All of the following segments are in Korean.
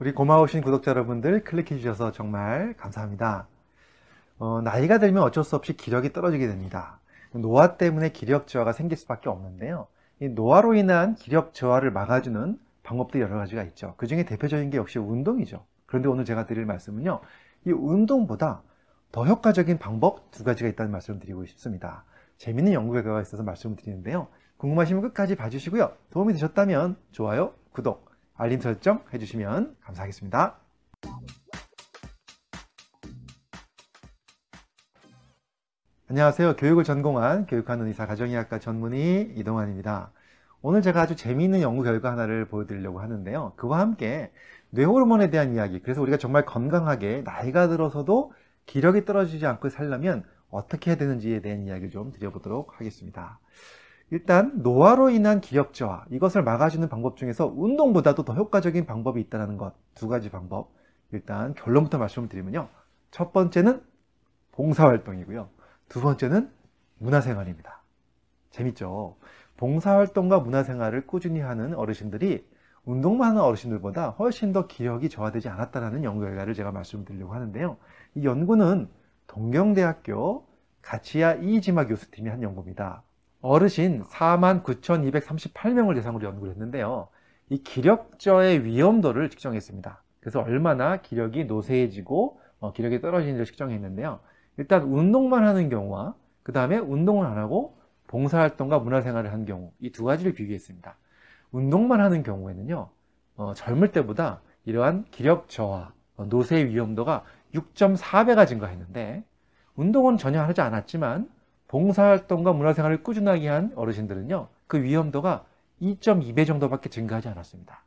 우리 고마우신 구독자 여러분들 클릭해 주셔서 정말 감사합니다. 어, 나이가 들면 어쩔 수 없이 기력이 떨어지게 됩니다. 노화 때문에 기력 저하가 생길 수밖에 없는데요. 이 노화로 인한 기력 저하를 막아주는 방법도 여러 가지가 있죠. 그 중에 대표적인 게 역시 운동이죠. 그런데 오늘 제가 드릴 말씀은요. 이 운동보다 더 효과적인 방법 두 가지가 있다는 말씀을 드리고 싶습니다. 재밌는 연구 결과가 있어서 말씀을 드리는데요. 궁금하시면 끝까지 봐주시고요. 도움이 되셨다면 좋아요, 구독, 알림 설정 해주시면 감사하겠습니다. 안녕하세요. 교육을 전공한 교육하는 의사 가정의학과 전문의 이동환입니다. 오늘 제가 아주 재미있는 연구 결과 하나를 보여드리려고 하는데요. 그와 함께 뇌호르몬에 대한 이야기, 그래서 우리가 정말 건강하게 나이가 들어서도 기력이 떨어지지 않고 살려면 어떻게 해야 되는지에 대한 이야기를 좀 드려보도록 하겠습니다. 일단 노화로 인한 기력 저하 이것을 막아주는 방법 중에서 운동보다도 더 효과적인 방법이 있다는 것 두 가지 방법. 일단 결론부터 말씀을 드리면요. 첫 번째는 봉사활동이고요. 두 번째는 문화생활입니다. 재밌죠? 봉사활동과 문화생활을 꾸준히 하는 어르신들이 운동만 하는 어르신들보다 훨씬 더 기력이 저하되지 않았다는 연구 결과를 제가 말씀드리려고 하는데요. 이 연구는 동경대학교 가치야 이지마 교수팀이 한 연구입니다 어르신 49,238명을 대상으로 연구를 했는데요. 이 기력저의 위험도를 측정했습니다. 그래서 얼마나 기력이 노쇠해지고 어, 기력이 떨어지는지를 측정했는데요. 일단 운동만 하는 경우와 그 다음에 운동을 안 하고 봉사활동과 문화생활을 한 경우 이 두 가지를 비교했습니다. 운동만 하는 경우에는요. 어, 젊을 때보다 이러한 기력 저하, 어, 노쇠 위험도가 6.4배가 증가했는데 운동은 전혀 하지 않았지만 봉사활동과 문화생활을 꾸준하게 한 어르신들은요, 그 위험도가 2.2배 정도밖에 증가하지 않았습니다.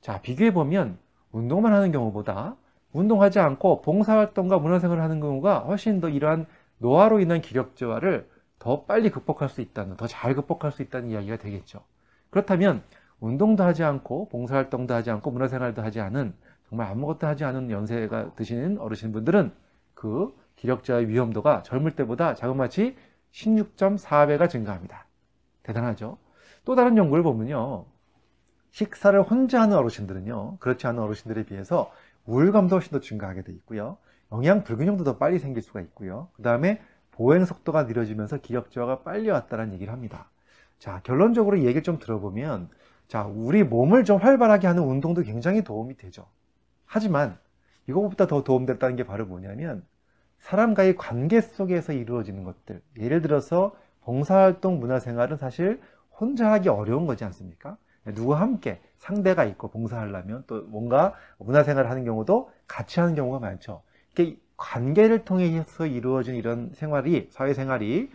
자, 비교해보면 운동만 하는 경우보다 운동하지 않고 봉사활동과 문화생활을 하는 경우가 훨씬 더 이러한 노화로 인한 기력 저하를 더 빨리 극복할 수 있다는, 더 잘 극복할 수 있다는 이야기가 되겠죠. 그렇다면 운동도 하지 않고 봉사활동도 하지 않고 문화생활도 하지 않은 정말 아무것도 하지 않은 연세가 드시는 어르신분들은 그 기력 저하의 위험도가 젊을 때보다 자그마치 16.4배가 증가합니다. 대단하죠? 또 다른 연구를 보면요. 식사를 혼자 하는 어르신들은요. 그렇지 않은 어르신들에 비해서 우울감도 훨씬 더 증가하게 돼 있고요. 영양 불균형도 더 빨리 생길 수가 있고요. 그 다음에 보행 속도가 느려지면서 기력 저하가 빨리 왔다는 얘기를 합니다. 자, 결론적으로 이 얘기를 좀 들어보면 자, 우리 몸을 좀 활발하게 하는 운동도 굉장히 도움이 되죠. 하지만 이거보다 더 도움됐다는 게 바로 뭐냐면 사람과의 관계 속에서 이루어지는 것들 예를 들어서 봉사활동 문화생활은 사실 혼자 하기 어려운 거지 않습니까? 누구와 함께 상대가 있고 봉사하려면 또 뭔가 문화생활을 하는 경우도 같이 하는 경우가 많죠. 이게 관계를 통해서 이루어진 이런 생활이 사회생활이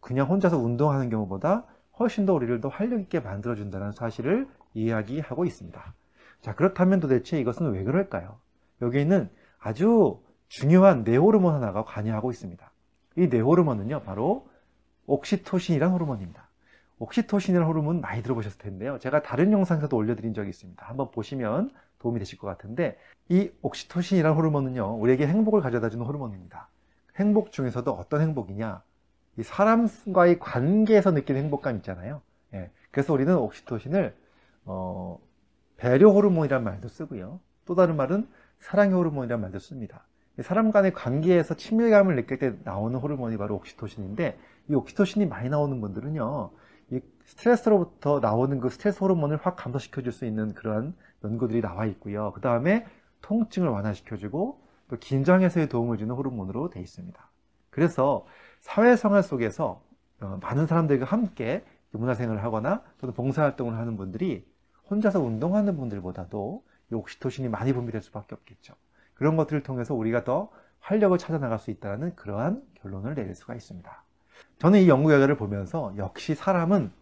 그냥 혼자서 운동하는 경우보다 훨씬 더 우리를 더 활력 있게 만들어준다는 사실을 이야기하고 있습니다. 자 그렇다면 도대체 이것은 왜 그럴까요? 여기에는 아주 중요한 뇌호르몬 하나가 관여하고 있습니다. 이 뇌호르몬은요, 바로 옥시토신이라는 호르몬입니다. 옥시토신이라는 호르몬 많이 들어보셨을 텐데요. 제가 다른 영상에서도 올려드린 적이 있습니다. 한번 보시면 도움이 되실 것 같은데 이 옥시토신이라는 호르몬은요, 우리에게 행복을 가져다 주는 호르몬입니다. 행복 중에서도 어떤 행복이냐? 이 사람과의 관계에서 느끼는 행복감 있잖아요. 예, 그래서 우리는 옥시토신을 어, 배려 호르몬이라는 말도 쓰고요. 또 다른 말은 사랑의 호르몬이라는 말도 씁니다. 사람 간의 관계에서 친밀감을 느낄 때 나오는 호르몬이 바로 옥시토신인데 이 옥시토신이 많이 나오는 분들은요 이 스트레스로부터 나오는 그 스트레스 호르몬을 확 감소시켜 줄 수 있는 그런 연구들이 나와 있고요. 그 다음에 통증을 완화시켜 주고 또 긴장 해소에 도움을 주는 호르몬으로 되어 있습니다. 그래서 사회생활 속에서 어, 많은 사람들과 함께 문화생활을 하거나 또는 봉사활동을 하는 분들이 혼자서 운동하는 분들보다도 이 옥시토신이 많이 분비될 수밖에 없겠죠 그런 것들을 통해서 우리가 더 활력을 찾아 나갈 수 있다는 그러한 결론을 내릴 수가 있습니다. 저는 이 연구 결과를 보면서 역시 사람은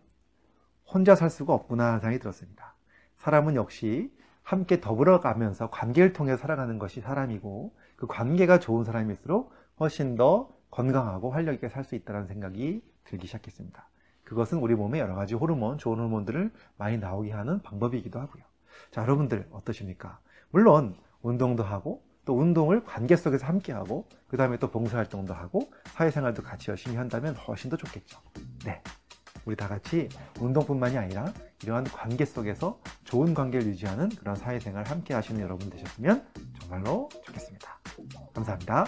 혼자 살 수가 없구나 하는 생각이 들었습니다. 사람은 역시 함께 더불어 가면서 관계를 통해 살아가는 것이 사람이고 그 관계가 좋은 사람일수록 훨씬 더 건강하고 활력 있게 살 수 있다는 생각이 들기 시작했습니다. 그것은 우리 몸에 여러 가지 호르몬, 좋은 호르몬들을 많이 나오게 하는 방법이기도 하고요. 자, 여러분들 어떠십니까? 물론 운동도 하고 또 운동을 관계 속에서 함께 하고 그 다음에 또 봉사활동도 하고 사회생활도 같이 열심히 한다면 훨씬 더 좋겠죠. 네. 우리 다 같이 운동뿐만이 아니라 이러한 관계 속에서 좋은 관계를 유지하는 그런 사회생활 함께 하시는 여러분 되셨으면 정말로 좋겠습니다. 감사합니다.